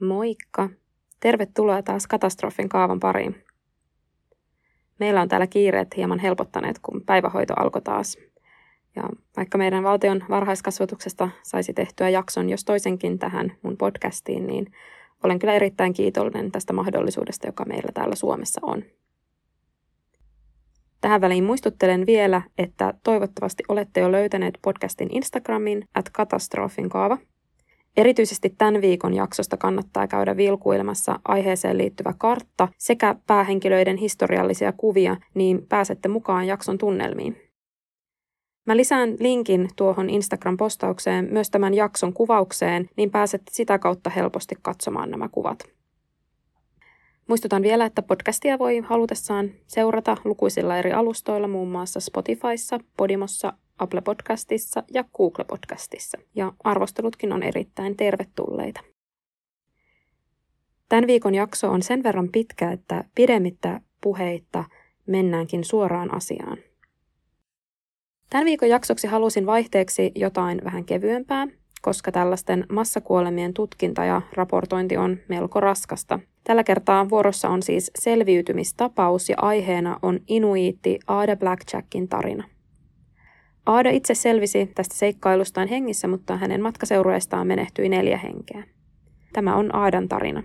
Moikka! Tervetuloa taas katastrofin kaavan pariin. Meillä on täällä kiireet hieman helpottaneet, kun päivähoito alkoi taas. Ja vaikka meidän valtion varhaiskasvatuksesta saisi tehtyä jakson jos toisenkin tähän mun podcastiin, niin olen kyllä erittäin kiitollinen tästä mahdollisuudesta, joka meillä täällä Suomessa on. Tähän väliin muistuttelen vielä, että toivottavasti olette jo löytäneet podcastin Instagramin at katastrofin kaava – Erityisesti tämän viikon jaksosta kannattaa käydä vilkuilemassa aiheeseen liittyvä kartta sekä päähenkilöiden historiallisia kuvia, niin pääsette mukaan jakson tunnelmiin. Mä lisään linkin tuohon Instagram-postaukseen myös tämän jakson kuvaukseen, niin pääsette sitä kautta helposti katsomaan nämä kuvat. Muistutan vielä, että podcastia voi halutessaan seurata lukuisilla eri alustoilla, muun muassa Spotifyssa, Podimossa, Apple Podcastissa ja Google Podcastissa. Ja arvostelutkin on erittäin tervetulleita. Tämän viikon jakso on sen verran pitkä, että pidemmittä puheitta mennäänkin suoraan asiaan. Tämän viikon jaksoksi halusin vaihteeksi jotain vähän kevyempää, koska tällaisten massakuolemien tutkinta ja raportointi on melko raskasta. Tällä kertaa vuorossa on siis selviytymistapaus ja aiheena on inuiitti Ada Blackjackin tarina. Aada itse selvisi tästä seikkailustaan hengissä, mutta hänen matkaseurueestaan menehtyi neljä henkeä. Tämä on Aadan tarina.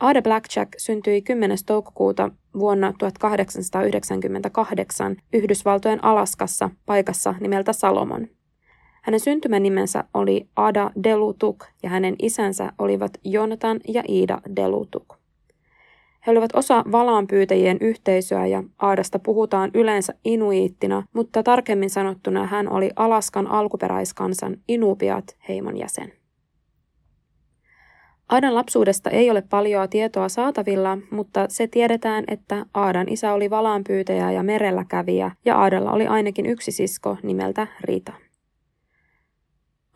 Ada Blackjack syntyi 10. toukokuuta vuonna 1898 Yhdysvaltojen Alaskassa paikassa nimeltä Salomon. Hänen syntymänimensä oli Ada Delutuk ja hänen isänsä olivat Jonathan ja Ida Delutuk. He olivat osa valaanpyytäjien yhteisöä ja Aadasta puhutaan yleensä inuiittina, mutta tarkemmin sanottuna hän oli Alaskan alkuperäiskansan Inupiat heimon jäsen. Aadan lapsuudesta ei ole paljoa tietoa saatavilla, mutta se tiedetään, että Aadan isä oli valaanpyytäjä ja merellä kävijä, ja Aadalla oli ainakin yksi sisko nimeltä Rita.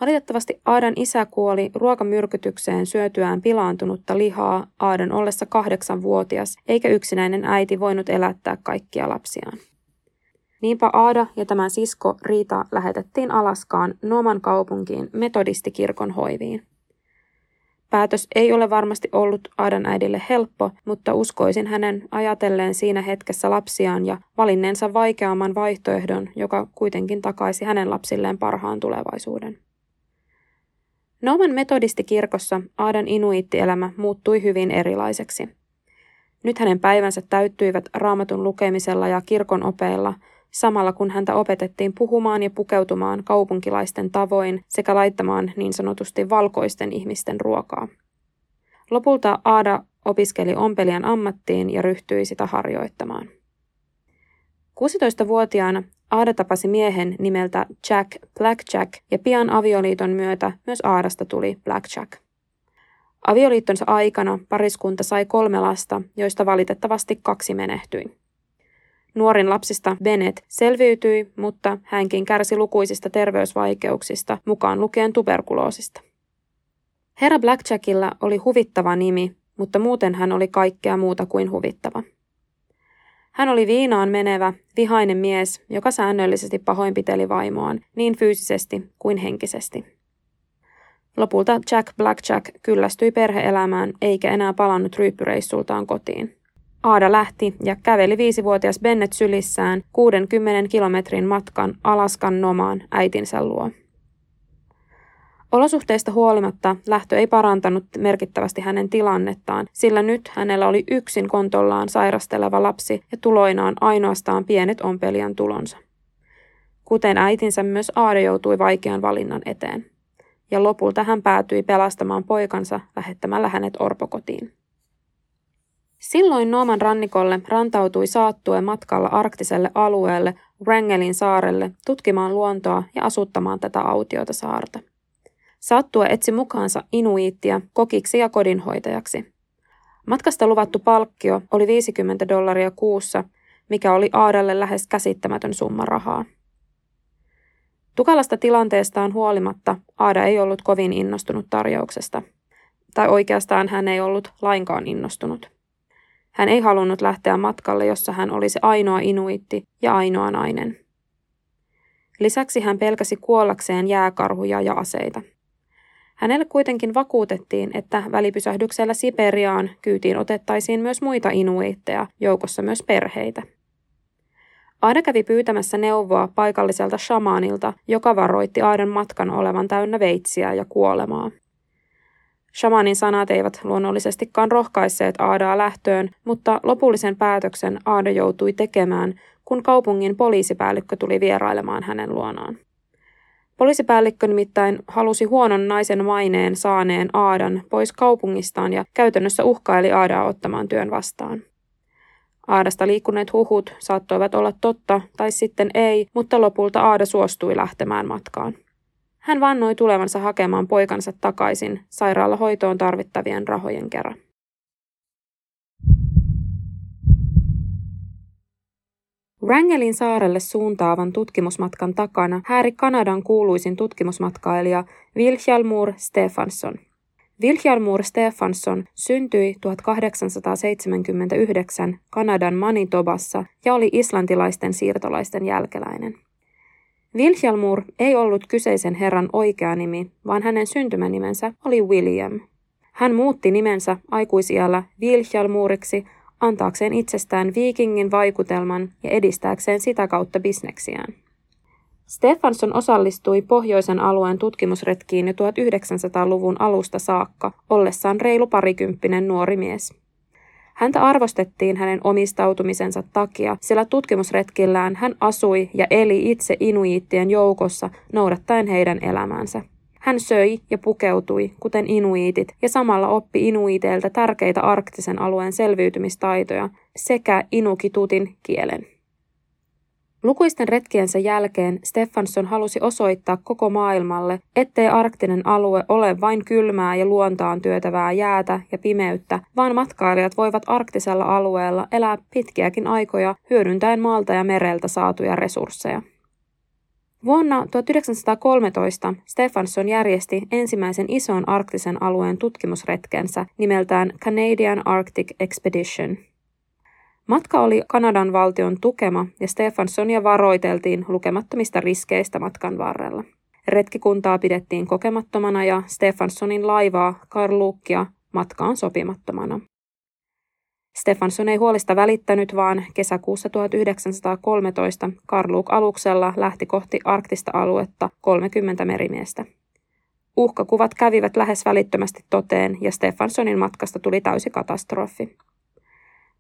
Valitettavasti Aadan isä kuoli ruokamyrkytykseen syötyään pilaantunutta lihaa Aadan ollessa kahdeksanvuotias, eikä yksinäinen äiti voinut elättää kaikkia lapsiaan. Niinpä Aada ja tämän sisko Riita lähetettiin Alaskaan Noman kaupunkiin metodistikirkon hoiviin. Päätös ei ole varmasti ollut Aadan äidille helppo, mutta uskoisin hänen ajatelleen siinä hetkessä lapsiaan ja valinneensa vaikeamman vaihtoehdon, joka kuitenkin takaisi hänen lapsilleen parhaan tulevaisuuden. Noman metodistikirkossa Aadan inuittielämä muuttui hyvin erilaiseksi. Nyt hänen päivänsä täyttyivät raamatun lukemisella ja kirkon opeilla, samalla kun häntä opetettiin puhumaan ja pukeutumaan kaupunkilaisten tavoin sekä laittamaan niin sanotusti valkoisten ihmisten ruokaa. Lopulta Aada opiskeli ompelijan ammattiin ja ryhtyi sitä harjoittamaan. 16-vuotiaana Aada tapasi miehen nimeltä Jack Blackjack ja pian avioliiton myötä myös Aadasta tuli Blackjack. Avioliittonsa aikana pariskunta sai kolme lasta, joista valitettavasti kaksi menehtyi. Nuorin lapsista Bennett selviytyi, mutta hänkin kärsi lukuisista terveysvaikeuksista, mukaan lukien tuberkuloosista. Herra Blackjackilla oli huvittava nimi, mutta muuten hän oli kaikkea muuta kuin huvittava. Hän oli viinaan menevä, vihainen mies, joka säännöllisesti pahoinpiteli vaimoaan niin fyysisesti kuin henkisesti. Lopulta Jack Blackjack kyllästyi perheelämään eikä enää palannut ryyppyreissultaan kotiin. Aada lähti ja käveli viisivuotias Bennett sylissään 60 kilometrin matkan Alaskan nomaan äitinsä luo. Olosuhteista huolimatta lähtö ei parantanut merkittävästi hänen tilannettaan, sillä nyt hänellä oli yksin kontollaan sairasteleva lapsi ja tuloinaan ainoastaan pienet ompelijan tulonsa. Kuten äitinsä myös Aade joutui vaikean valinnan eteen. Ja lopulta hän päätyi pelastamaan poikansa lähettämällä hänet orpokotiin. Silloin Nooman rannikolle rantautui saattue matkalla arktiselle alueelle Wrangelin saarelle tutkimaan luontoa ja asuttamaan tätä autiota saarta. Sattua etsi mukaansa inuiittia kokiksi ja kodinhoitajaksi. Matkasta luvattu palkkio oli 50 dollaria kuussa, mikä oli Aadalle lähes käsittämätön summa rahaa. Tukalasta tilanteestaan huolimatta Aada ei ollut kovin innostunut tarjouksesta. Tai oikeastaan hän ei ollut lainkaan innostunut. Hän ei halunnut lähteä matkalle, jossa hän olisi ainoa inuitti ja ainoa nainen. Lisäksi hän pelkäsi kuollakseen jääkarhuja ja aseita. Hänelle kuitenkin vakuutettiin, että välipysähdyksellä Siperiaan kyytiin otettaisiin myös muita inuitteja, joukossa myös perheitä. Aada kävi pyytämässä neuvoa paikalliselta shamaanilta, joka varoitti Aadan matkan olevan täynnä veitsiä ja kuolemaa. Shamanin sanat eivät luonnollisestikaan rohkaisseet Aadaa lähtöön, mutta lopullisen päätöksen Aada joutui tekemään, kun kaupungin poliisipäällikkö tuli vierailemaan hänen luonaan. Poliisipäällikkö nimittäin halusi huonon naisen maineen saaneen Aadan pois kaupungistaan ja käytännössä uhkaili Aadaa ottamaan työn vastaan. Aadasta liikkuneet huhut saattoivat olla totta tai sitten ei, mutta lopulta Aada suostui lähtemään matkaan. Hän vannoi tulevansa hakemaan poikansa takaisin sairaalahoitoon tarvittavien rahojen kerran. Wrangelin saarelle suuntaavan tutkimusmatkan takana hääri Kanadan kuuluisin tutkimusmatkailija Vilhjalmur Stefansson. Vilhjalmur Stefansson syntyi 1879 Kanadan Manitobassa ja oli islantilaisten siirtolaisten jälkeläinen. Vilhjalmur ei ollut kyseisen herran oikea nimi, vaan hänen syntymänimensä oli William. Hän muutti nimensä aikuisiällä Vilhjalmuriksi antaakseen itsestään viikingin vaikutelman ja edistääkseen sitä kautta bisneksiään. Stefansson osallistui pohjoisen alueen tutkimusretkiin jo 1900-luvun alusta saakka, ollessaan reilu parikymppinen nuori mies. Häntä arvostettiin hänen omistautumisensa takia, sillä tutkimusretkillään hän asui ja eli itse inuiittien joukossa noudattaen heidän elämäänsä. Hän söi ja pukeutui, kuten inuiitit, ja samalla oppi inuiteilta tärkeitä arktisen alueen selviytymistaitoja sekä inukitutin kielen. Lukuisten retkiensä jälkeen Stefansson halusi osoittaa koko maailmalle, ettei arktinen alue ole vain kylmää ja luontaan työtävää jäätä ja pimeyttä, vaan matkailijat voivat arktisella alueella elää pitkiäkin aikoja hyödyntäen maalta ja mereltä saatuja resursseja. Vuonna 1913 Stefansson järjesti ensimmäisen ison arktisen alueen tutkimusretkensä nimeltään Canadian Arctic Expedition – Matka oli Kanadan valtion tukema ja Stefanssonia varoiteltiin lukemattomista riskeistä matkan varrella. Retkikuntaa pidettiin kokemattomana ja Stefanssonin laivaa Karluukkia matkaan sopimattomana. Stefansson ei huolista välittänyt, vaan kesäkuussa 1913 Karluuk-aluksella lähti kohti arktista aluetta 30 merimiestä. Uhkakuvat kävivät lähes välittömästi toteen ja Stefanssonin matkasta tuli täysi katastrofi.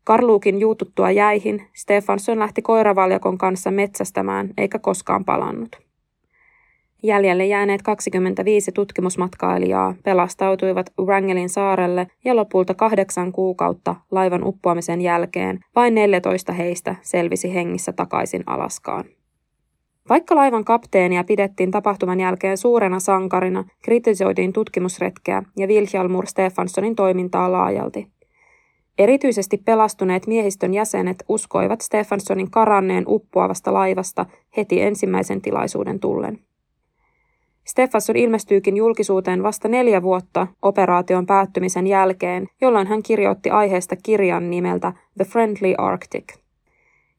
Karluukin juututtua jäihin, Stefansson lähti koiravaljakon kanssa metsästämään eikä koskaan palannut. Jäljelle jääneet 25 tutkimusmatkailijaa pelastautuivat Wrangelin saarelle ja lopulta kahdeksan kuukautta laivan uppoamisen jälkeen vain 14 heistä selvisi hengissä takaisin Alaskaan. Vaikka laivan kapteenia pidettiin tapahtuman jälkeen suurena sankarina, kritisoitiin tutkimusretkeä ja Wilhjalmur Stefanssonin toimintaa laajalti. Erityisesti pelastuneet miehistön jäsenet uskoivat Stefanssonin karanneen uppoavasta laivasta heti ensimmäisen tilaisuuden tullen. Stefansson ilmestyykin julkisuuteen vasta neljä vuotta operaation päättymisen jälkeen, jolloin hän kirjoitti aiheesta kirjan nimeltä The Friendly Arctic.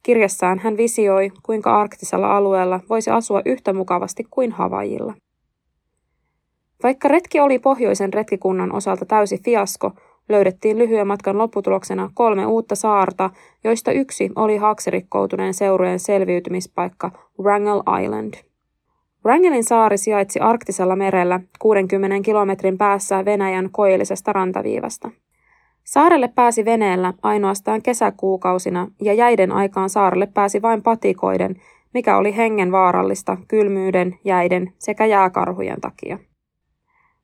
Kirjassaan hän visioi, kuinka arktisella alueella voisi asua yhtä mukavasti kuin Havajilla. Vaikka retki oli pohjoisen retkikunnan osalta täysi fiasko, löydettiin lyhyen matkan lopputuloksena kolme uutta saarta, joista yksi oli haaksirikkoutuneen seurojen selviytymispaikka Wrangell Island. Wrangelin saari sijaitsi arktisella merellä 60 kilometrin päässä Venäjän koillisesta rantaviivasta. Saarelle pääsi veneellä ainoastaan kesäkuukausina ja jäiden aikaan saarelle pääsi vain patikoiden, mikä oli hengen vaarallista kylmyyden, jäiden sekä jääkarhujen takia.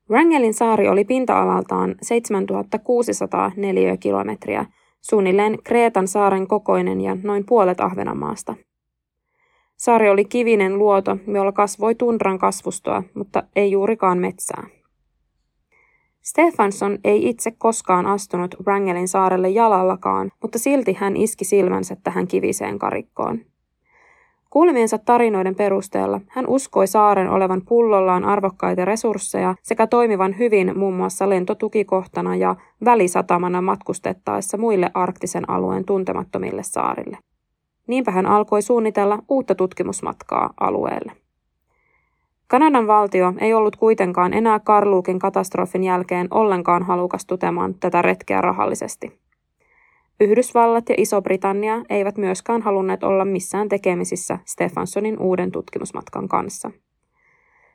Wrangelin saari oli pinta-alaltaan 7600 neliökilometriä, suunnilleen Kreetan saaren kokoinen ja noin puolet Ahvenanmaasta. Saari oli kivinen luoto, jolla kasvoi tundran kasvustoa, mutta ei juurikaan metsää. Stefansson ei itse koskaan astunut Wrangelin saarelle jalallakaan, mutta silti hän iski silmänsä tähän kiviseen karikkoon. Kuulemiensa tarinoiden perusteella hän uskoi saaren olevan pullollaan arvokkaita resursseja sekä toimivan hyvin muun muassa lentotukikohtana ja välisatamana matkustettaessa muille arktisen alueen tuntemattomille saarille. Niinpä hän alkoi suunnitella uutta tutkimusmatkaa alueelle. Kanadan valtio ei ollut kuitenkaan enää Karluukin katastrofin jälkeen ollenkaan halukas tutemaan tätä retkeä rahallisesti. Yhdysvallat ja Iso-Britannia eivät myöskään halunneet olla missään tekemisissä Stefanssonin uuden tutkimusmatkan kanssa.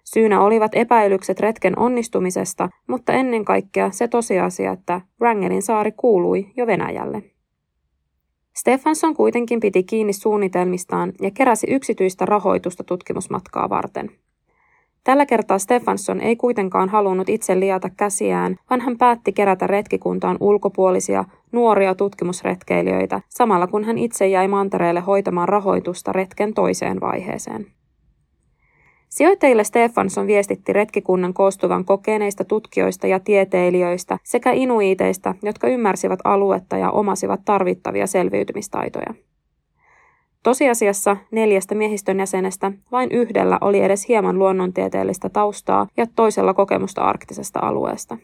Syynä olivat epäilykset retken onnistumisesta, mutta ennen kaikkea se tosiasia, että Wrangelin saari kuului jo Venäjälle. Stefansson kuitenkin piti kiinni suunnitelmistaan ja keräsi yksityistä rahoitusta tutkimusmatkaa varten – Tällä kertaa Stefansson ei kuitenkaan halunnut itse liata käsiään, vaan hän päätti kerätä retkikuntaan ulkopuolisia, nuoria tutkimusretkeilijöitä, samalla kun hän itse jäi mantereelle hoitamaan rahoitusta retken toiseen vaiheeseen. Sijoittajille Stefansson viestitti retkikunnan koostuvan kokeneista tutkijoista ja tieteilijöistä sekä inuiteista, jotka ymmärsivät aluetta ja omasivat tarvittavia selviytymistaitoja. Tosiasiassa neljästä miehistön jäsenestä vain yhdellä oli edes hieman luonnontieteellistä taustaa ja toisella kokemusta arktisesta alueesta.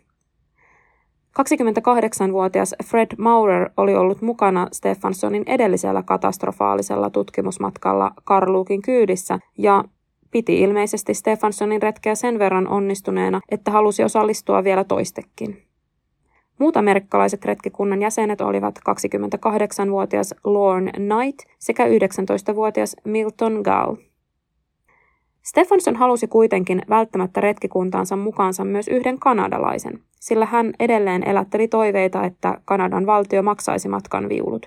28-vuotias Fred Maurer oli ollut mukana Stefanssonin edellisellä katastrofaalisella tutkimusmatkalla Karluukin kyydissä ja piti ilmeisesti Stefanssonin retkeä sen verran onnistuneena, että halusi osallistua vielä toistekin. Muut amerikkalaiset retkikunnan jäsenet olivat 28-vuotias Lorne Knight sekä 19-vuotias Milton Gall. Stefansson halusi kuitenkin välttämättä retkikuntaansa mukaansa myös yhden kanadalaisen, sillä hän edelleen elätteli toiveita, että Kanadan valtio maksaisi matkan viulut.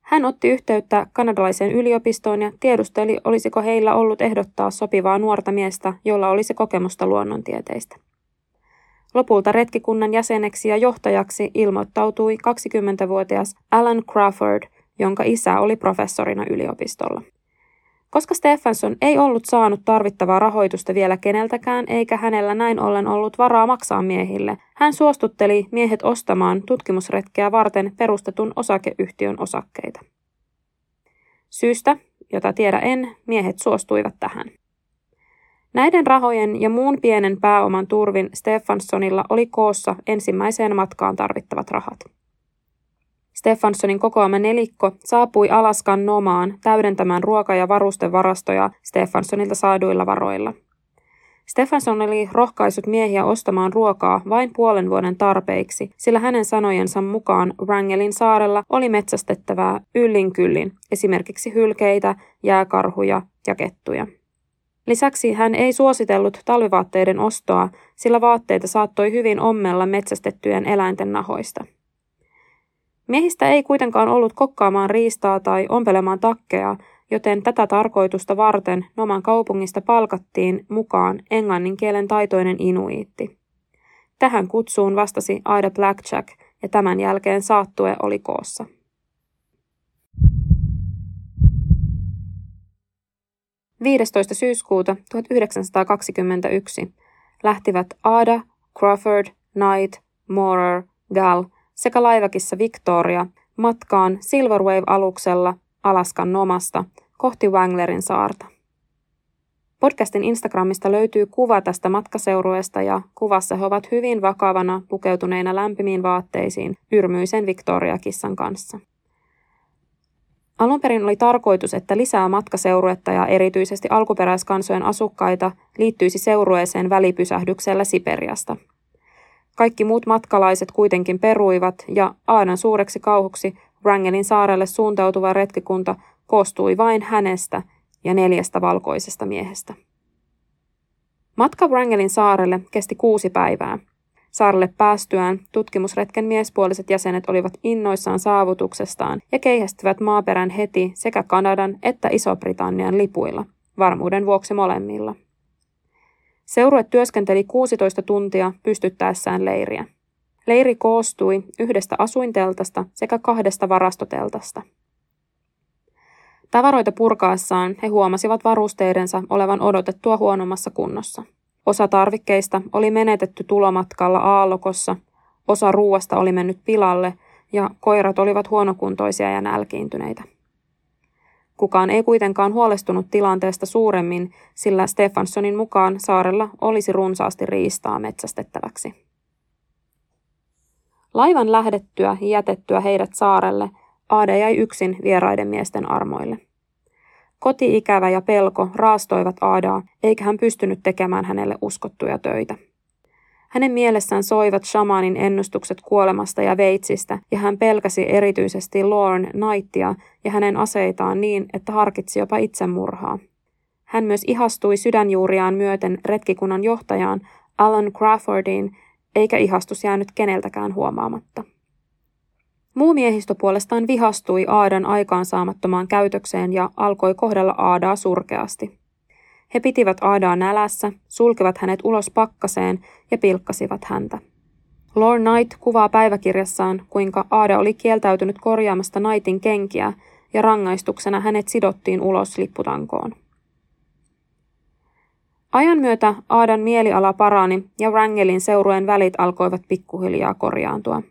Hän otti yhteyttä kanadalaiseen yliopistoon ja tiedusteli, olisiko heillä ollut ehdottaa sopivaa nuorta miestä, jolla olisi kokemusta luonnontieteistä. Lopulta retkikunnan jäseneksi ja johtajaksi ilmoittautui 20-vuotias Alan Crawford, jonka isä oli professorina yliopistolla. Koska Stefansson ei ollut saanut tarvittavaa rahoitusta vielä keneltäkään, eikä hänellä näin ollen ollut varaa maksaa miehille, hän suostutteli miehet ostamaan tutkimusretkeä varten perustetun osakeyhtiön osakkeita. Syystä, jota tiedä en, miehet suostuivat tähän. Näiden rahojen ja muun pienen pääoman turvin Stefanssonilla oli koossa ensimmäiseen matkaan tarvittavat rahat. Stefanssonin kokoama nelikko saapui Alaskan Nomaan täydentämään ruoka- ja varustevarastoja Stefanssonilta saaduilla varoilla. Stefansson oli rohkaisut miehiä ostamaan ruokaa vain puolen vuoden tarpeiksi, sillä hänen sanojensa mukaan Wrangelin saarella oli metsästettävää yllin kyllin, esimerkiksi hylkeitä, jääkarhuja ja kettuja. Lisäksi hän ei suositellut talvivaatteiden ostoa, sillä vaatteita saattoi hyvin ommella metsästettyjen eläinten nahoista. Miehistä ei kuitenkaan ollut kokkaamaan riistaa tai ompelemaan takkeja, joten tätä tarkoitusta varten Noman kaupungista palkattiin mukaan englannin kielen taitoinen inuiitti. Tähän kutsuun vastasi Aida Blackjack ja tämän jälkeen saattue oli koossa. 15. syyskuuta 1921 lähtivät Ada, Crawford, Knight, Moorer, Gall sekä laivakissa Victoria matkaan Silverwave-aluksella Alaskan Nomasta kohti Wanglerin saarta. Podcastin Instagramista löytyy kuva tästä matkaseurueesta ja kuvassa he ovat hyvin vakavana pukeutuneina lämpimiin vaatteisiin yrmyisen Victoria-kissan kanssa. Alun perin oli tarkoitus, että lisää matkaseuruetta ja erityisesti alkuperäiskansojen asukkaita liittyisi seurueeseen välipysähdyksellä Siperiasta. Kaikki muut matkalaiset kuitenkin peruivat ja Aadan suureksi kauhuksi Wrangelin saarelle suuntautuva retkikunta koostui vain hänestä ja neljästä valkoisesta miehestä. Matka Wrangelin saarelle kesti kuusi päivää – Saarelle päästyään tutkimusretken miespuoliset jäsenet olivat innoissaan saavutuksestaan ja keihästivät maaperän heti sekä Kanadan että Iso-Britannian lipuilla, varmuuden vuoksi molemmilla. Seurue työskenteli 16 tuntia pystyttäessään leiriä. Leiri koostui yhdestä asuinteltasta sekä kahdesta varastoteltasta. Tavaroita purkaessaan he huomasivat varusteidensa olevan odotettua huonommassa kunnossa – Osa tarvikkeista oli menetetty tulomatkalla aallokossa, osa ruuasta oli mennyt pilalle ja koirat olivat huonokuntoisia ja nälkiintyneitä. Kukaan ei kuitenkaan huolestunut tilanteesta suuremmin, sillä Stefanssonin mukaan saarella olisi runsaasti riistaa metsästettäväksi. Laivan lähdettyä ja jätettyä heidät saarelle, Aade jäi yksin vieraiden miesten armoille. Koti-ikävä ja pelko raastoivat Aadaa, eikä hän pystynyt tekemään hänelle uskottuja töitä. Hänen mielessään soivat shamanin ennustukset kuolemasta ja veitsistä, ja hän pelkäsi erityisesti Lorne Knightia ja hänen aseitaan niin, että harkitsi jopa itsemurhaa. Hän myös ihastui sydänjuuriaan myöten retkikunnan johtajaan Alan Crawfordiin, eikä ihastus jäänyt keneltäkään huomaamatta. Muu miehistö puolestaan vihastui Aadan aikaansaamattomaan käytökseen ja alkoi kohdella Aadaa surkeasti. He pitivät Aadaa nälässä, sulkivat hänet ulos pakkaseen ja pilkkasivat häntä. Lord Knight kuvaa päiväkirjassaan, kuinka Aada oli kieltäytynyt korjaamasta Knightin kenkiä ja rangaistuksena hänet sidottiin ulos lipputankoon. Ajan myötä Aadan mieliala parani ja Wrangelin seurueen välit alkoivat pikkuhiljaa korjaantua.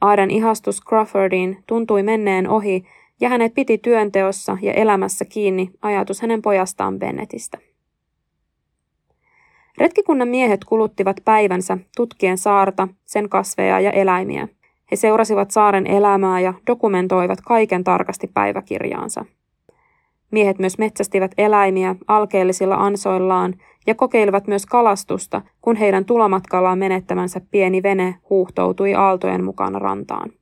Aadan ihastus Crawfordiin tuntui menneen ohi ja hänet piti työnteossa ja elämässä kiinni ajatus hänen pojastaan Bennetistä. Retkikunnan miehet kuluttivat päivänsä tutkien saarta, sen kasveja ja eläimiä. He seurasivat saaren elämää ja dokumentoivat kaiken tarkasti päiväkirjaansa. Miehet myös metsästivät eläimiä alkeellisilla ansoillaan ja kokeilivat myös kalastusta, kun heidän tulomatkallaan menettämänsä pieni vene huuhtoutui aaltojen mukana rantaan.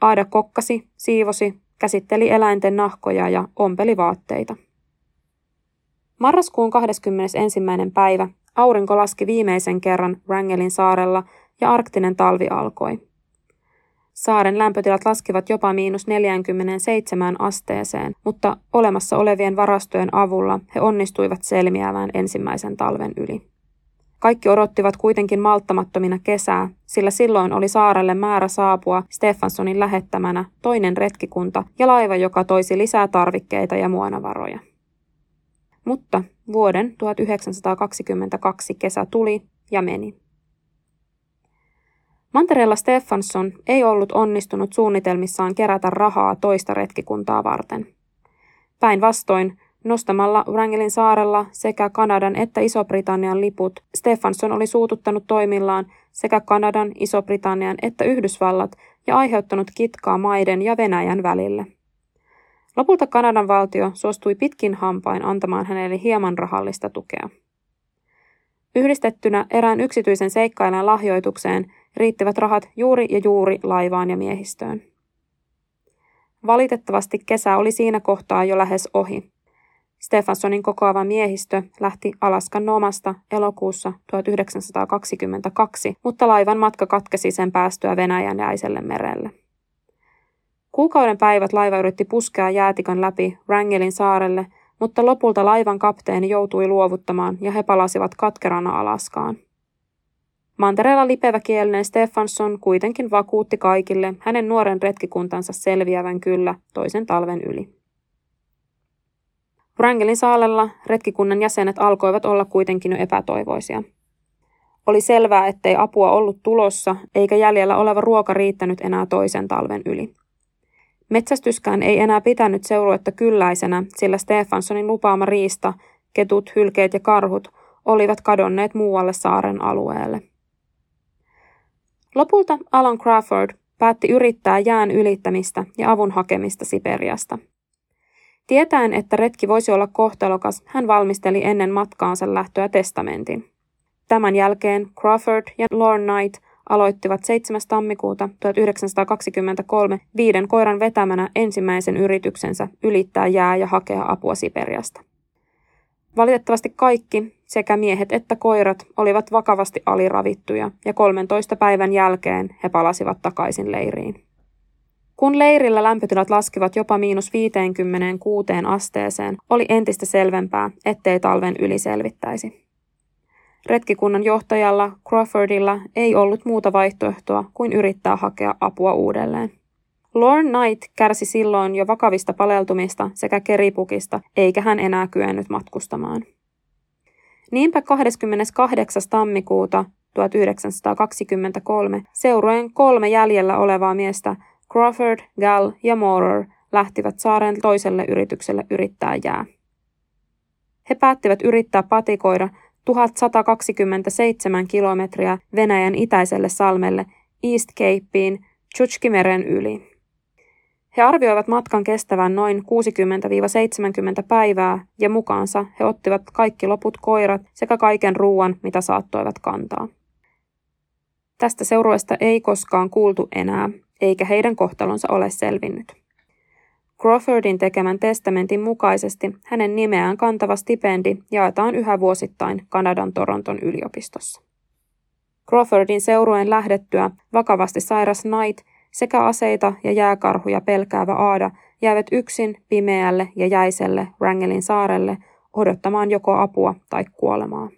Aada kokkasi, siivosi, käsitteli eläinten nahkoja ja ompeli vaatteita. Marraskuun 21. päivä aurinko laski viimeisen kerran Wrangelin saarella ja arktinen talvi alkoi. Saaren lämpötilat laskivat jopa miinus 47 asteeseen, mutta olemassa olevien varastojen avulla he onnistuivat selviämään ensimmäisen talven yli. Kaikki odottivat kuitenkin malttamattomina kesää, sillä silloin oli saarelle määrä saapua Stefanssonin lähettämänä toinen retkikunta ja laiva, joka toisi lisää tarvikkeita ja muonavaroja. Mutta vuoden 1922 kesä tuli ja meni. Mantereella Stefansson ei ollut onnistunut suunnitelmissaan kerätä rahaa toista retkikuntaa varten. Päinvastoin, nostamalla Wrangelin saarella sekä Kanadan että Iso-Britannian liput, Stefansson oli suututtanut toimillaan sekä Kanadan, Iso-Britannian että Yhdysvallat ja aiheuttanut kitkaa maiden ja Venäjän välille. Lopulta Kanadan valtio suostui pitkin hampain antamaan hänelle hieman rahallista tukea. Yhdistettynä erään yksityisen seikkailijan lahjoitukseen riittivät rahat juuri ja juuri laivaan ja miehistöön. Valitettavasti kesä oli siinä kohtaa jo lähes ohi. Stefanssonin kokoava miehistö lähti Alaskan Nomasta elokuussa 1922, mutta laivan matka katkesi sen päästyä Venäjän jäiselle merelle. Kuukauden päivät laiva yritti puskea jäätikön läpi Wrangelin saarelle, mutta lopulta laivan kapteeni joutui luovuttamaan ja he palasivat katkerana Alaskaan. Mantereella lipeväkielinen Stefansson kuitenkin vakuutti kaikille hänen nuoren retkikuntansa selviävän kyllä toisen talven yli. Wrangelin saalella retkikunnan jäsenet alkoivat olla kuitenkin jo epätoivoisia. Oli selvää, ettei apua ollut tulossa, eikä jäljellä oleva ruoka riittänyt enää toisen talven yli. Metsästyskään ei enää pitänyt seuruetta kylläisenä, sillä Stefanssonin lupaama riista, ketut, hylkeet ja karhut olivat kadonneet muualle saaren alueelle. Lopulta Alan Crawford päätti yrittää jään ylittämistä ja avun hakemista Siperiasta. Tietäen, että retki voisi olla kohtalokas, hän valmisteli ennen matkaansa lähtöä testamentin. Tämän jälkeen Crawford ja Lorne Knight aloittivat 7. tammikuuta 1923 viiden koiran vetämänä ensimmäisen yrityksensä ylittää jää ja hakea apua Siperiasta. Valitettavasti kaikki, sekä miehet että koirat, olivat vakavasti aliravittuja ja 13 päivän jälkeen he palasivat takaisin leiriin. Kun leirillä lämpötilat laskivat jopa miinus 56 asteeseen, oli entistä selvempää, ettei talven yli selvittäisi. Retkikunnan johtajalla Crawfordilla ei ollut muuta vaihtoehtoa kuin yrittää hakea apua uudelleen. Lorne Knight kärsi silloin jo vakavista paleltumista sekä keripukista, eikä hän enää kyennyt matkustamaan. Niinpä 28. tammikuuta 1923 seurojen kolme jäljellä olevaa miestä Crawford, Gall ja Moorer lähtivät saaren toiselle yritykselle yrittää jää. He päättivät yrittää patikoida 1127 kilometriä Venäjän itäiselle salmelle East Capeen Chutskimeren yli. He arvioivat matkan kestävän noin 60-70 päivää ja mukaansa he ottivat kaikki loput koirat sekä kaiken ruoan, mitä saattoivat kantaa. Tästä seurueesta ei koskaan kuultu enää, eikä heidän kohtalonsa ole selvinnyt. Crawfordin tekemän testamentin mukaisesti hänen nimeään kantava stipendi jaetaan yhä vuosittain Kanadan Toronton yliopistossa. Crawfordin seurueen lähdettyä vakavasti sairas Knight sekä aseita ja jääkarhuja pelkäävä Aada jäävät yksin pimeälle ja jäiselle Wrangelin saarelle odottamaan joko apua tai kuolemaa.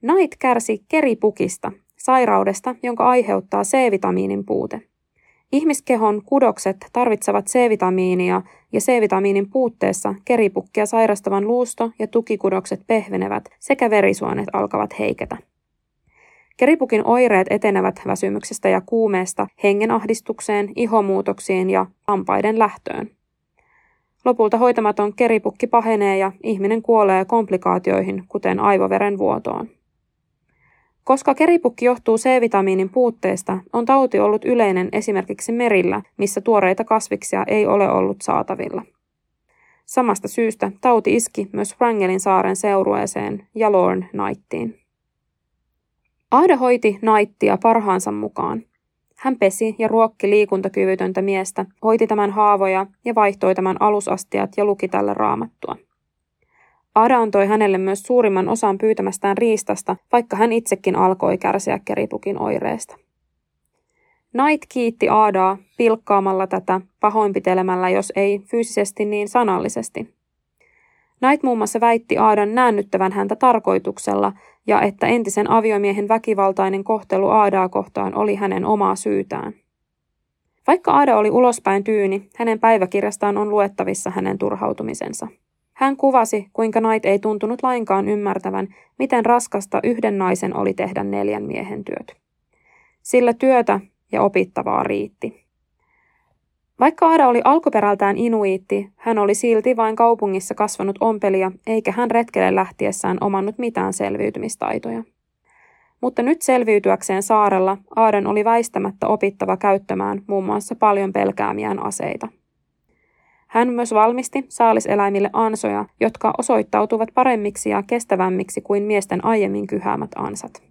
Knight kärsi keripukista, sairaudesta, jonka aiheuttaa C-vitamiinin puute. Ihmiskehon kudokset tarvitsevat C-vitamiinia ja C-vitamiinin puutteessa keripukkia sairastavan luusto- ja tukikudokset pehvenevät sekä verisuonet alkavat heiketä. Keripukin oireet etenevät väsymyksestä ja kuumeesta hengenahdistukseen, ihomuutoksiin ja hampaiden lähtöön. Lopulta hoitamaton keripukki pahenee ja ihminen kuolee komplikaatioihin, kuten aivoveren vuotoon. Koska keripukki johtuu C-vitamiinin puutteesta, on tauti ollut yleinen esimerkiksi merillä, missä tuoreita kasviksia ei ole ollut saatavilla. Samasta syystä tauti iski myös Wrangelin saaren seurueeseen ja Lorne Knightiin. Ahde hoiti Knightia parhaansa mukaan. Hän pesi ja ruokki liikuntakyvytöntä miestä, hoiti tämän haavoja ja vaihtoi tämän alusastiat ja luki tälle raamattua. Ada antoi hänelle myös suurimman osan pyytämästään riistasta, vaikka hän itsekin alkoi kärsiä keripukin oireesta. Knight kiitti Aadaa pilkkaamalla tätä, pahoinpitelemällä jos ei fyysisesti niin sanallisesti. Knight muun muassa väitti Aadan näännyttävän häntä tarkoituksella ja että entisen aviomiehen väkivaltainen kohtelu Aadaa kohtaan oli hänen omaa syytään. Vaikka Aada oli ulospäin tyyni, hänen päiväkirjastaan on luettavissa hänen turhautumisensa. Hän kuvasi, kuinka Knight ei tuntunut lainkaan ymmärtävän, miten raskasta yhden naisen oli tehdä neljän miehen työt. Sillä työtä ja opittavaa riitti. Vaikka Aada oli alkuperältään inuiitti, hän oli silti vain kaupungissa kasvanut ompelia, eikä hän retkelle lähtiessään omannut mitään selviytymistaitoja. Mutta nyt selviytyäkseen saarella Aadan oli väistämättä opittava käyttämään muun muassa paljon pelkäämiään aseita. Hän myös valmisti saaliseläimille ansoja, jotka osoittautuvat paremmiksi ja kestävämmiksi kuin miesten aiemmin kyhäämät ansat.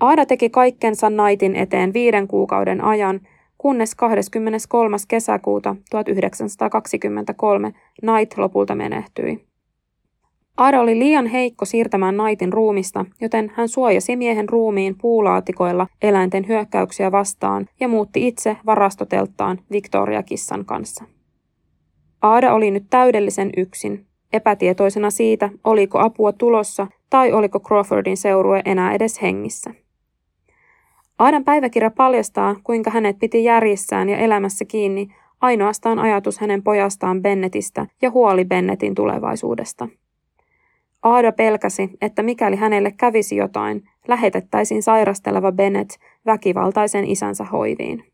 Aada teki kaikkensa naitin eteen viiden kuukauden ajan, kunnes 23. kesäkuuta 1923 Knight lopulta menehtyi. Aada oli liian heikko siirtämään naitin ruumista, joten hän suojasi miehen ruumiin puulaatikoilla eläinten hyökkäyksiä vastaan ja muutti itse varastotelttaan Victoria-kissan kanssa. Aada oli nyt täydellisen yksin, epätietoisena siitä, oliko apua tulossa tai oliko Crawfordin seurue enää edes hengissä. Aadan päiväkirja paljastaa, kuinka hänet piti järjissään ja elämässä kiinni ainoastaan ajatus hänen pojastaan Bennetistä ja huoli Bennetin tulevaisuudesta. Aada pelkäsi, että mikäli hänelle kävisi jotain, lähetettäisiin sairasteleva Bennett väkivaltaisen isänsä hoiviin.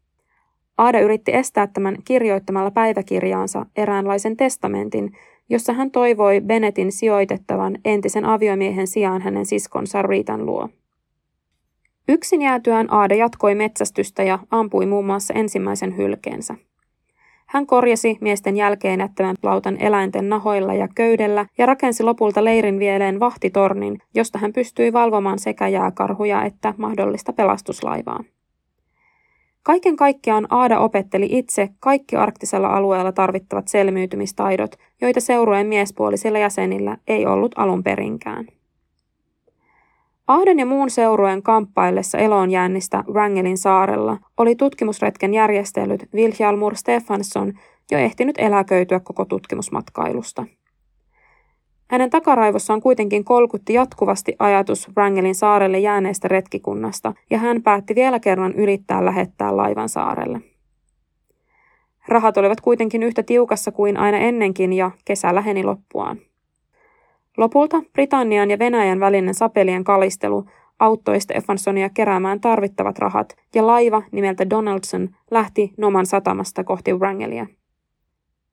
Aada yritti estää tämän kirjoittamalla päiväkirjaansa eräänlaisen testamentin, jossa hän toivoi Bennettin sijoitettavan entisen aviomiehen sijaan hänen siskonsa Riitan luo. Yksin jäätyään Aada jatkoi metsästystä ja ampui muun muassa ensimmäisen hylkeensä. Hän korjasi miesten jälkeen jättämän lautan eläinten nahoilla ja köydellä ja rakensi lopulta leirin vieleen vahtitornin, josta hän pystyi valvomaan sekä jääkarhuja että mahdollista pelastuslaivaa. Kaiken kaikkiaan Aada opetteli itse kaikki arktisella alueella tarvittavat selviytymistaidot, joita seurueen miespuolisilla jäsenillä ei ollut alun perinkään. Aaden ja muun seurueen kamppaillessa eloonjäännistä Wrangelin saarella oli tutkimusretken järjestellyt Vilhjalmur Stefansson jo ehtinyt eläköityä koko tutkimusmatkailusta. Hänen takaraivossaan kuitenkin kolkutti jatkuvasti ajatus Wrangelin saarelle jääneestä retkikunnasta, ja hän päätti vielä kerran yrittää lähettää laivan saarelle. Rahat olivat kuitenkin yhtä tiukassa kuin aina ennenkin, ja kesä läheni loppuaan. Lopulta Britannian ja Venäjän välinen sapelien kalistelu auttoi Stefansonia keräämään tarvittavat rahat ja laiva nimeltä Donaldson lähti Noman satamasta kohti Wrangelia.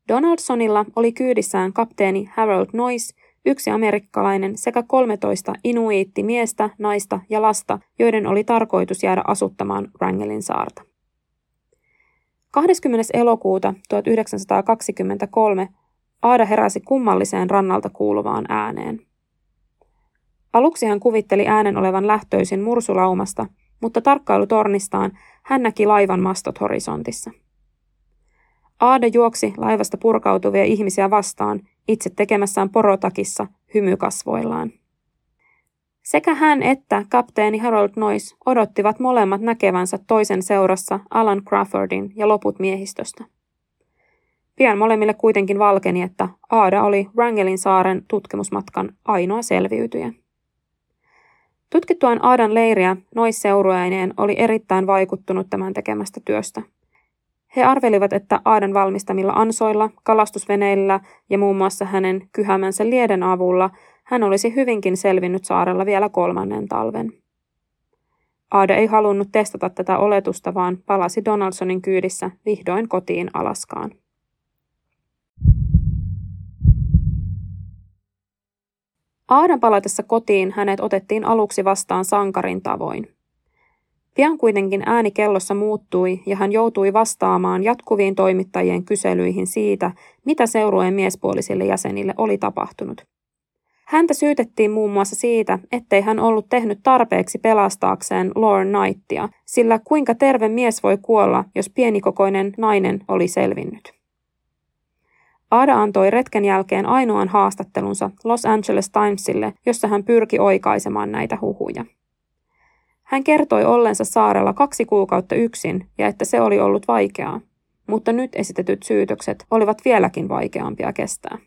Donaldsonilla oli kyydissään kapteeni Harold Noyce, yksi amerikkalainen sekä 13 inuiitti miestä, naista ja lasta, joiden oli tarkoitus jäädä asuttamaan Wrangelin saarta. 20. elokuuta 1923 Aada heräsi kummalliseen rannalta kuuluvaan ääneen. Aluksi hän kuvitteli äänen olevan lähtöisin mursulaumasta, mutta tarkkailutornistaan hän näki laivan mastot horisontissa. Aada juoksi laivasta purkautuvia ihmisiä vastaan, itse tekemässään porotakissa hymykasvoillaan. Sekä hän että kapteeni Harold Noyce odottivat molemmat näkevänsä toisen seurassa Alan Crawfordin ja loput miehistöstä. Pian molemmille kuitenkin valkeni, että Aada oli Wrangelin saaren tutkimusmatkan ainoa selviytyjä. Tutkittuaan Aadan leiriä noisseurueineen oli erittäin vaikuttunut tämän tekemästä työstä. He arvelivat, että Aadan valmistamilla ansoilla, kalastusveneillä ja muun muassa hänen kyhämänsä lieden avulla hän olisi hyvinkin selvinnyt saarella vielä kolmannen talven. Aada ei halunnut testata tätä oletusta, vaan palasi Donaldsonin kyydissä vihdoin kotiin Alaskaan. Aadan palatessa kotiin hänet otettiin aluksi vastaan sankarin tavoin. Pian kuitenkin ääni kellossa muuttui ja hän joutui vastaamaan jatkuviin toimittajien kyselyihin siitä, mitä seurueen miespuolisille jäsenille oli tapahtunut. Häntä syytettiin muun muassa siitä, ettei hän ollut tehnyt tarpeeksi pelastaakseen Lorne Knightia, sillä kuinka terve mies voi kuolla, jos pienikokoinen nainen oli selvinnyt. Ada antoi retken jälkeen ainoan haastattelunsa Los Angeles Timesille, jossa hän pyrki oikaisemaan näitä huhuja. Hän kertoi ollensa saarella kaksi kuukautta yksin ja että se oli ollut vaikeaa, mutta nyt esitetyt syytökset olivat vieläkin vaikeampia kestää.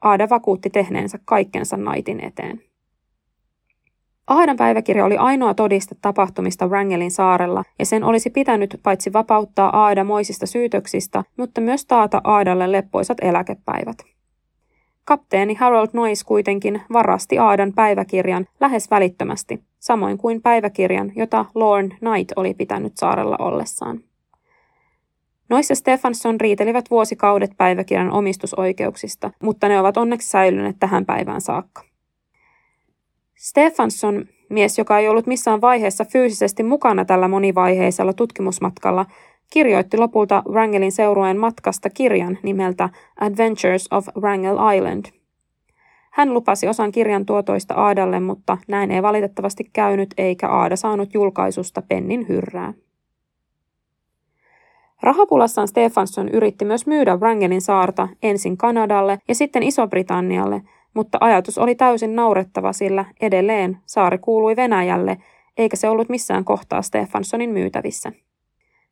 Aada vakuutti tehneensä kaikkensa naitin eteen. Aadan päiväkirja oli ainoa todiste tapahtumista Wrangelin saarella, ja sen olisi pitänyt paitsi vapauttaa Aada moisista syytöksistä, mutta myös taata Aadalle leppoisat eläkepäivät. Kapteeni Harold Noyce kuitenkin varasti Aadan päiväkirjan lähes välittömästi, samoin kuin päiväkirjan, jota Lorne Knight oli pitänyt saarella ollessaan. Noissa Stefansson riitelivät vuosikaudet päiväkirjan omistusoikeuksista, mutta ne ovat onneksi säilyneet tähän päivään saakka. Stefansson, mies, joka ei ollut missään vaiheessa fyysisesti mukana tällä monivaiheisella tutkimusmatkalla, kirjoitti lopulta Wrangelin seurueen matkasta kirjan nimeltä Adventures of Wrangel Island. Hän lupasi osan kirjan tuotoista Aadalle, mutta näin ei valitettavasti käynyt eikä Aada saanut julkaisusta pennin hyrrää. Rahapulassaan Stefansson yritti myös myydä Wrangelin saarta ensin Kanadalle ja sitten Iso-Britannialle, mutta ajatus oli täysin naurettava, sillä edelleen saari kuului Venäjälle, eikä se ollut missään kohtaa Stefanssonin myytävissä.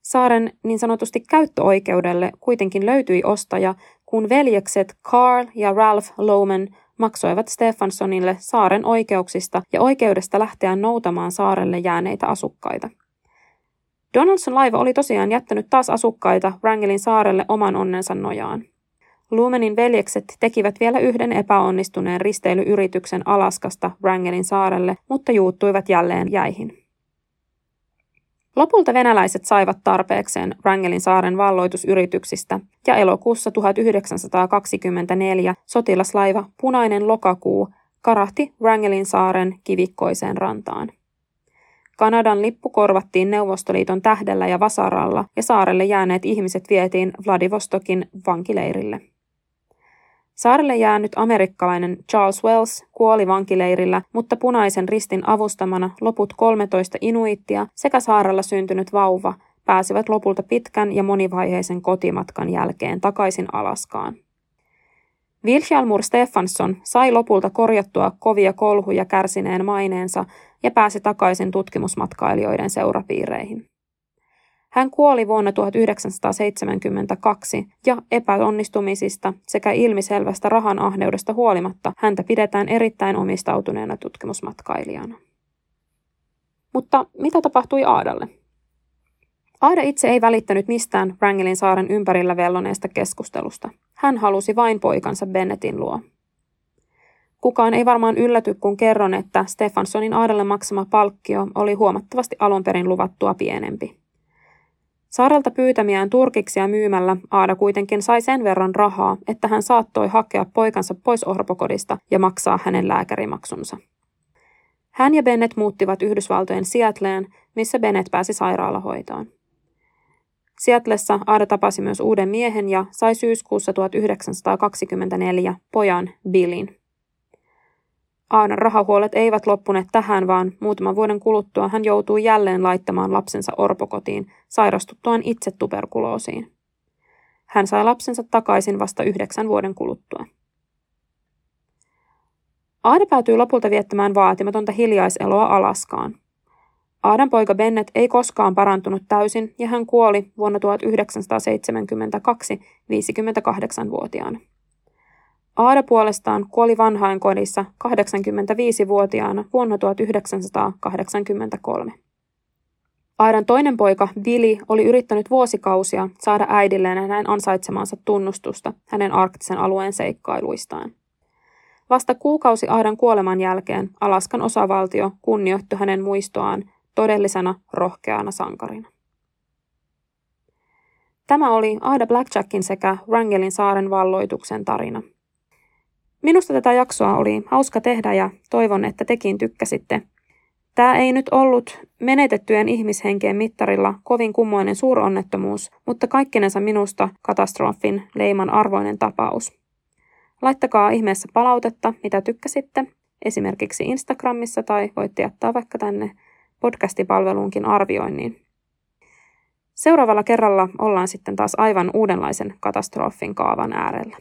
Saaren niin sanotusti käyttöoikeudelle kuitenkin löytyi ostaja, kun veljekset Carl ja Ralph Loman maksoivat Stefanssonille saaren oikeuksista ja oikeudesta lähteä noutamaan saarelle jääneitä asukkaita. Donaldson laiva oli tosiaan jättänyt taas asukkaita Wrangelin saarelle oman onnensa nojaan. Lumenin veljekset tekivät vielä yhden epäonnistuneen risteilyyrityksen Alaskasta Wrangelin saarelle, mutta juuttuivat jälleen jäihin. Lopulta venäläiset saivat tarpeekseen Wrangelin saaren valloitusyrityksistä ja elokuussa 1924 sotilaslaiva Punainen lokakuu karahti Wrangelin saaren kivikkoiseen rantaan. Kanadan lippu korvattiin Neuvostoliiton tähdellä ja vasaralla ja saarelle jääneet ihmiset vietiin Vladivostokin vankileirille. Saarelle jäänyt amerikkalainen Charles Wells kuoli vankileirillä, mutta punaisen ristin avustamana loput 13 inuittia sekä saarella syntynyt vauva pääsivät lopulta pitkän ja monivaiheisen kotimatkan jälkeen takaisin Alaskaan. Vilhjalmur Stefansson sai lopulta korjattua kovia kolhuja kärsineen maineensa ja pääsi takaisin tutkimusmatkailijoiden seurapiireihin. Hän kuoli vuonna 1972 ja epäonnistumisista sekä ilmiselvästä rahan ahneudesta huolimatta häntä pidetään erittäin omistautuneena tutkimusmatkailijana. Mutta mitä tapahtui Aadalle? Aada itse ei välittänyt mistään Wrangelin saaren ympärillä velloneesta keskustelusta. Hän halusi vain poikansa Bennettin luo. Kukaan ei varmaan ylläty, kun kerron, että Stefanssonin Aadalle maksama palkkio oli huomattavasti alun perin luvattua pienempi. Saarelta pyytämiään turkiksia myymällä Aada kuitenkin sai sen verran rahaa, että hän saattoi hakea poikansa pois orpokodista ja maksaa hänen lääkärimaksunsa. Hän ja Bennett muuttivat Yhdysvaltojen Seattleen, missä Bennett pääsi sairaalahoitoon. Seattlessa Aada tapasi myös uuden miehen ja sai syyskuussa 1924 pojan Billin. Aadan rahahuolet eivät loppuneet tähän, vaan muutaman vuoden kuluttua hän joutui jälleen laittamaan lapsensa orpokotiin sairastuttuaan itse tuberkuloosiin. Hän sai lapsensa takaisin vasta yhdeksän vuoden kuluttua. Aada päätyi lopulta viettämään vaatimatonta hiljaiseloa Alaskaan. Aadan poika Bennett ei koskaan parantunut täysin ja hän kuoli vuonna 1972 58-vuotiaana. Aada puolestaan kuoli vanhainkodissa 85-vuotiaana vuonna 1983. Aadan toinen poika, Vili, oli yrittänyt vuosikausia saada äidilleen näin ansaitsemansa tunnustusta hänen arktisen alueen seikkailuistaan. Vasta kuukausi Aadan kuoleman jälkeen Alaskan osavaltio kunnioitti hänen muistoaan todellisena rohkeana sankarina. Tämä oli Aida Blackjackin sekä Wrangelin saaren valloituksen tarina – Minusta tätä jaksoa oli hauska tehdä ja toivon, että tekin tykkäsitte. Tämä ei nyt ollut menetettyjen ihmishenkien mittarilla kovin kummoinen suuronnettomuus, mutta kaikkinensa minusta katastrofin leiman arvoinen tapaus. Laittakaa ihmeessä palautetta, mitä tykkäsitte, esimerkiksi Instagramissa tai voitte jättää vaikka tänne podcastipalveluunkin arvioinnin. Seuraavalla kerralla ollaan sitten taas aivan uudenlaisen katastrofin kaavan äärellä.